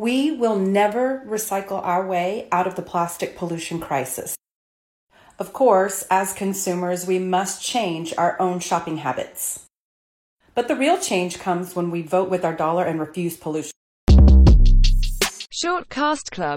We will never recycle our way out of the plastic pollution crisis. Of course, as consumers, we must change our own shopping habits. But the real change comes when we vote with our dollar and refuse pollution. Shortcast Club